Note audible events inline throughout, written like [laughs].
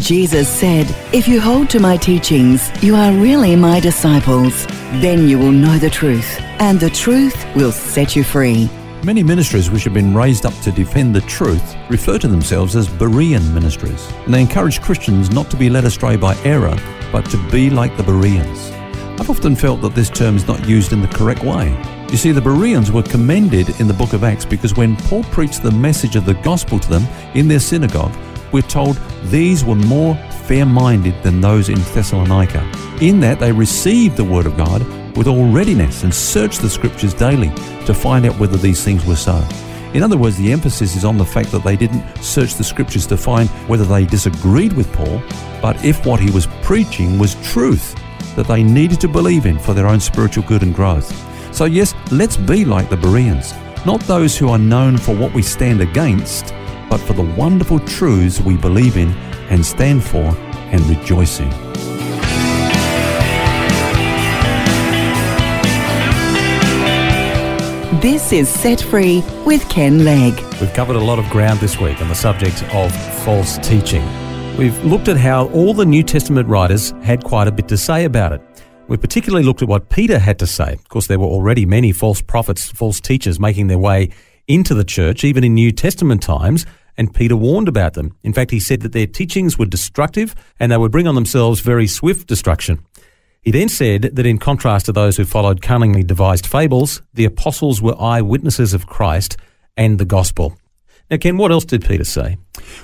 Jesus said, If you hold to my teachings, you are really my disciples. Then you will know the truth, and the truth will set you free. Many ministries which have been raised up to defend the truth refer to themselves as Berean ministries, and they encourage Christians not to be led astray by error, but to be like the Bereans. I've often felt that this term is not used in the correct way. You see, the Bereans were commended in the book of Acts because when Paul preached the message of the gospel to them in their synagogue, we're told these were more fair minded than those in Thessalonica, in that they received the word of God with all readiness and searched the scriptures daily to find out whether these things were so. In other words, the emphasis is on the fact that they didn't search the scriptures to find whether they disagreed with Paul, but if what he was preaching was truth that they needed to believe in for their own spiritual good and growth. So, yes, let's be like the Bereans, not those who are known for what we stand against, but for the wonderful truths we believe in and stand for and rejoice in. This is Set Free with Ken Legg. We've covered a lot of ground this week on the subject of false teaching. We've looked at how all the New Testament writers had quite a bit to say about it. We particularly looked at what Peter had to say. Of course, there were already many false prophets, false teachers making their way into the church, even in New Testament times, and Peter warned about them. In fact, he said that their teachings were destructive and they would bring on themselves very swift destruction. He then said that in contrast to those who followed cunningly devised fables, the apostles were eyewitnesses of Christ and the gospel. Now, Ken, what else did Peter say?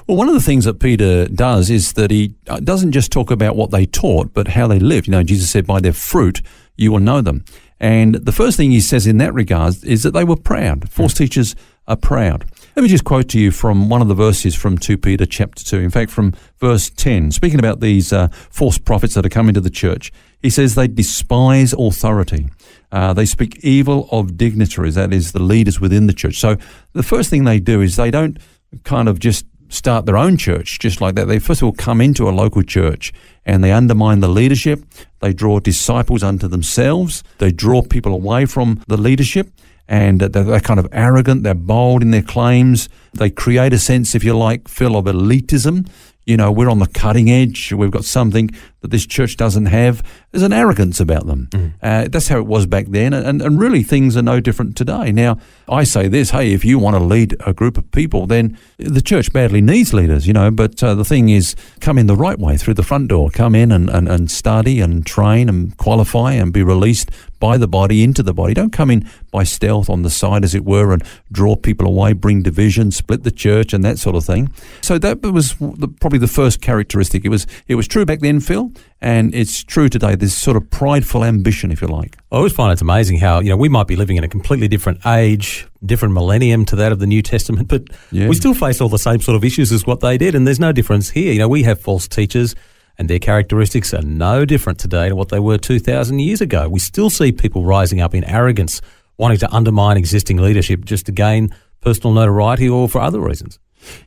Well, one of the things that Peter does is that he uh, doesn't just talk about what they taught, but how they lived. You know, Jesus said, by their fruit you will know them. And the first thing he says in that regard is that they were proud. False teachers are proud. Let me just quote to you from one of the verses from 2 Peter chapter 2. In fact, from verse 10, speaking about these uh, false prophets that are coming to the church, he says they despise authority. Uh, they speak evil of dignitaries, that is, the leaders within the church. So the first thing they do is they don't kind of just start their own church just like that. They first of all come into a local church and they undermine the leadership. They draw disciples unto themselves. They draw people away from the leadership and they're, kind of arrogant, they're bold in their claims. They create a sense, if you like, Phil, of elitism. You know, we're on the cutting edge. We've got something that this church doesn't have. There's an arrogance about them. Mm. Uh, that's how it was back then. And, and really, things are no different today. Now, I say this hey, if you want to lead a group of people, then the church badly needs leaders, you know. But uh, the thing is, come in the right way through the front door. Come in and, and, and study and train and qualify and be released by the body into the body. Don't come in by stealth on the side, as it were, and draw people away, bring division, split the church, and that sort of thing. So that was the, probably the first characteristic. It was it was true back then, Phil, and it's true today. This sort of prideful ambition, if you like. I always find it's amazing how you know we might be living in a completely different age, different millennium to that of the New Testament, but yeah. we still face all the same sort of issues as what they did, and there's no difference here. You know, we have false teachers and their characteristics are no different today to what they were 2,000 years ago. We still see people rising up in arrogance, wanting to undermine existing leadership just to gain personal notoriety or for other reasons.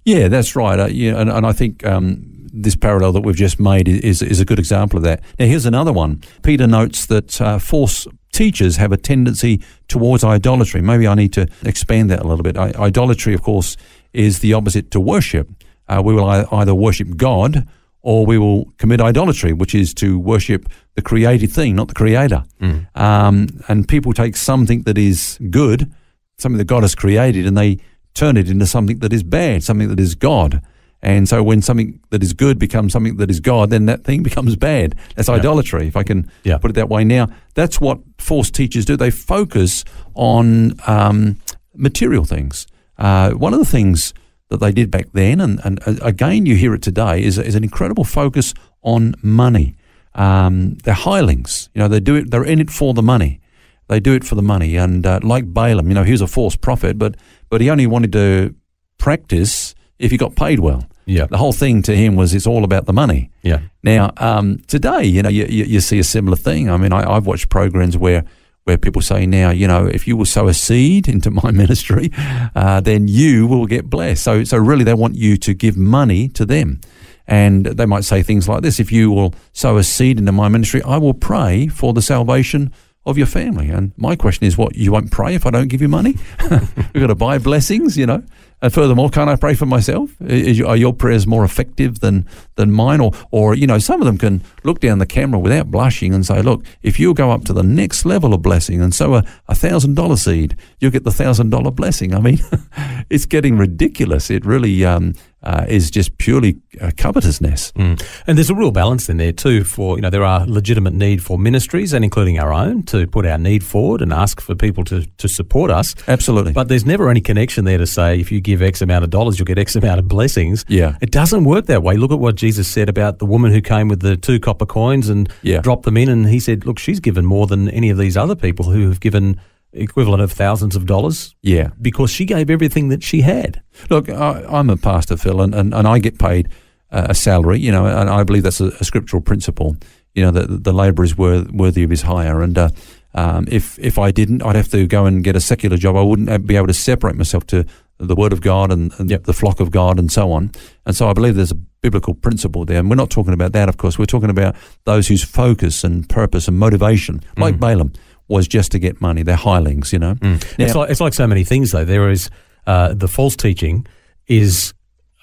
Yeah, that's right. Uh, yeah, and, and I think um, this parallel that we've just made is, is a good example of that. Now, here's another one. Peter notes that uh, false teachers have a tendency towards idolatry. Maybe I need to expand that a little bit. I, idolatry, of course, is the opposite to worship. Uh, we will either worship God or we will commit idolatry, which is to worship the created thing, not the creator. Mm. Um, and people take something that is good, something that God has created, and they turn it into something that is bad, something that is God. And so when something that is good becomes something that is God, then that thing becomes bad. That's yeah. idolatry, if I can yeah. put it that way. Now, that's what false teachers do. They focus on um, material things. Uh, one of the things that they did back then, and, and uh, again you hear it today, is, is an incredible focus on money. Um, they're hirelings, you know, they do it, they're in it for the money. They do it for the money. And uh, like Balaam, you know, he was a false prophet, but, but he only wanted to practice if he got paid well. Yeah. The whole thing to him was it's all about the money. Yeah. Now, um, today, you know, you, you, you see a similar thing. I mean, I, I've watched programs where where people say now, you know, if you will sow a seed [laughs] into my ministry, uh, then you will get blessed. So, so really, they want you to give money to them. And they might say things like this If you will sow a seed into my ministry, I will pray for the salvation of your family. And my question is, what, you won't pray if I don't give you money? [laughs] We've got to buy blessings, you know? And furthermore, can't I pray for myself? Is, are your prayers more effective than, than mine? Or, or, you know, some of them can look down the camera without blushing and say, look, if you go up to the next level of blessing and sow a thousand dollar seed, you'll get the thousand dollar blessing. I mean, [laughs] it's getting ridiculous. It really um, uh, is just purely uh, covetousness. Mm. And there's a real balance in there too. For you know, there are legitimate need for ministries, and including our own, to put our need forward and ask for people to to support us. Absolutely. But there's never any connection there to say if you give X amount of dollars, you'll get X amount of blessings. Yeah. It doesn't work that way. Look at what Jesus said about the woman who came with the two copper coins and Yeah. dropped them in, and he said, "Look, she's given more than any of these other people who have given." Equivalent of thousands of dollars Yeah. because she gave everything that she had. Look, I, I'm a pastor, Phil, and, and, and I get paid a salary, you know, and I believe that's a, a scriptural principle, you know, that the labourer is worth, worthy of his hire. And uh, um, if, if I didn't, I'd have to go and get a secular job. I wouldn't be able to separate myself to the Word of God and, and Yep. the flock of God and so on. And so I believe there's a biblical principle there. And we're not talking about that, of course. We're talking about those whose focus and purpose and motivation, like Balaam, was just to get money. They're hirelings, you know. Now- it's like it's like so many things though. There is uh, the false teaching is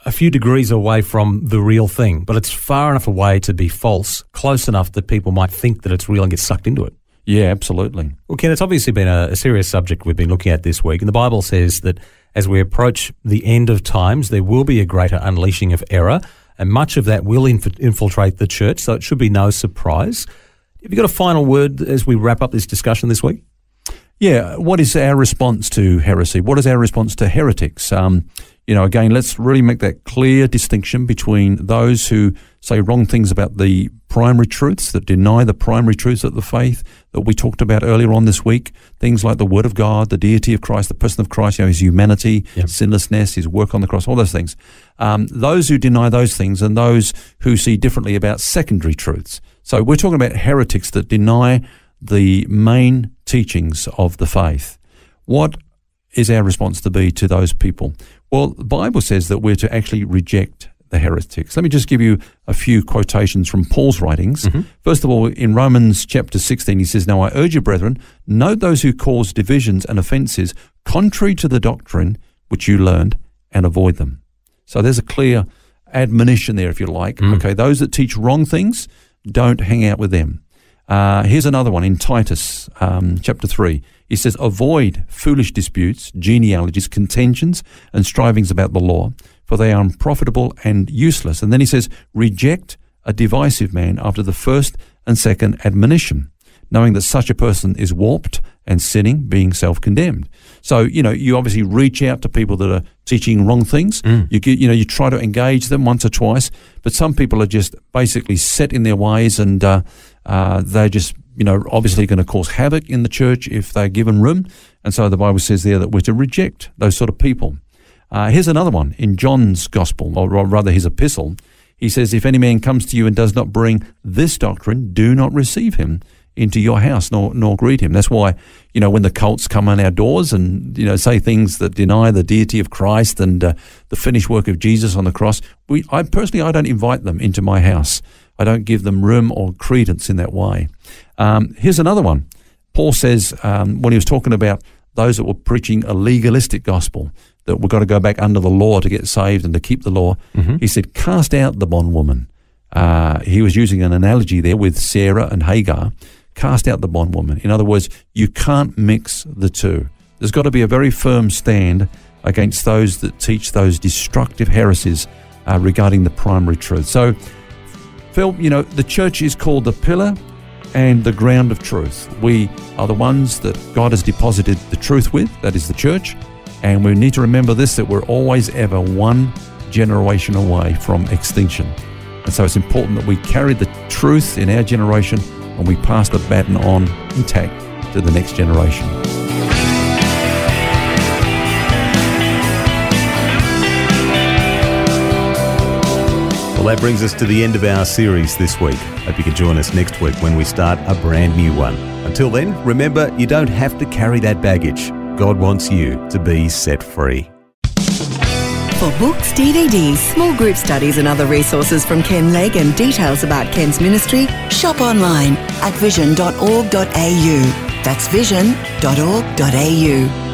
a few degrees away from the real thing, but it's far enough away to be false, close enough that people might think that it's real and get sucked into it. Yeah, absolutely. Well, Ken, it's obviously been a, a serious subject we've been looking at this week, and the Bible says that as we approach the end of times, there will be a greater unleashing of error, and much of that will inf- infiltrate the church. So it should be no surprise. Have you got a final word as we wrap up this discussion this week? Yeah, what is our response to heresy? What is our response to heretics? Um, you know, again, let's really make that clear distinction between those who say wrong things about the primary truths, that deny the primary truths of the faith that we talked about earlier on this week. Things like the Word of God, the deity of Christ, the person of Christ, you know, his humanity, Yep. sinlessness, his work on the cross, all those things. Um, those who deny those things and those who see differently about secondary truths. So we're talking about heretics that deny the main teachings of the faith. What is our response to be to those people? Well, the Bible says that we're to actually reject the heretics. Let me just give you a few quotations from Paul's writings. First of all, in Romans chapter 16, he says, Now I urge you, brethren, note those who cause divisions and offences contrary to the doctrine which you learned, and avoid them. So there's a clear admonition there, if you like. Okay, those that teach wrong things, don't hang out with them. Uh, here's another one in Titus um, chapter 3. He says, Avoid foolish disputes, genealogies, contentions, and strivings about the law, for they are unprofitable and useless. And then he says, Reject a divisive man after the first and second admonition, knowing that such a person is warped and sinning, being self condemned. So, you know, you obviously reach out to people that are teaching wrong things. You, you know, you try to engage them once or twice, but some people are just basically set in their ways and uh, uh, they're just, you know, obviously going to cause havoc in the church if they're given room. And so the Bible says there that we're to reject those sort of people. Uh, here's another one in John's gospel, or rather his epistle. He says, If any man comes to you and does not bring this doctrine, do not receive him into your house nor, nor greet him. That's why, you know, when the cults come on our doors and, you know, say things that deny the deity of Christ and uh, the finished work of Jesus on the cross, we, I personally, I don't invite them into my house. I don't give them room or credence in that way. Um, here's another one. Paul says, um, when he was talking about those that were preaching a legalistic gospel, that we've got to go back under the law to get saved and to keep the law, he said, cast out the bondwoman. Uh, he was using an analogy there with Sarah and Hagar. Cast out the bondwoman. In other words, you can't mix the two. There's got to be a very firm stand against those that teach those destructive heresies uh, regarding the primary truth. So, Phil, you know, the church is called the pillar and the ground of truth. We are the ones that God has deposited the truth with, that is the church. And we need to remember this that we're always ever one generation away from extinction. And so it's important that we carry the truth in our generation and we pass the baton on intact to the next generation. Well, that brings us to the end of our series this week. Hope you can join us next week when we start a brand new one. Until then, remember you don't have to carry that baggage. God wants you to be set free. For books, DVDs, small group studies, and other resources from Ken Legg and details about Ken's ministry, shop online at vision.org.au. That's vision.org.au.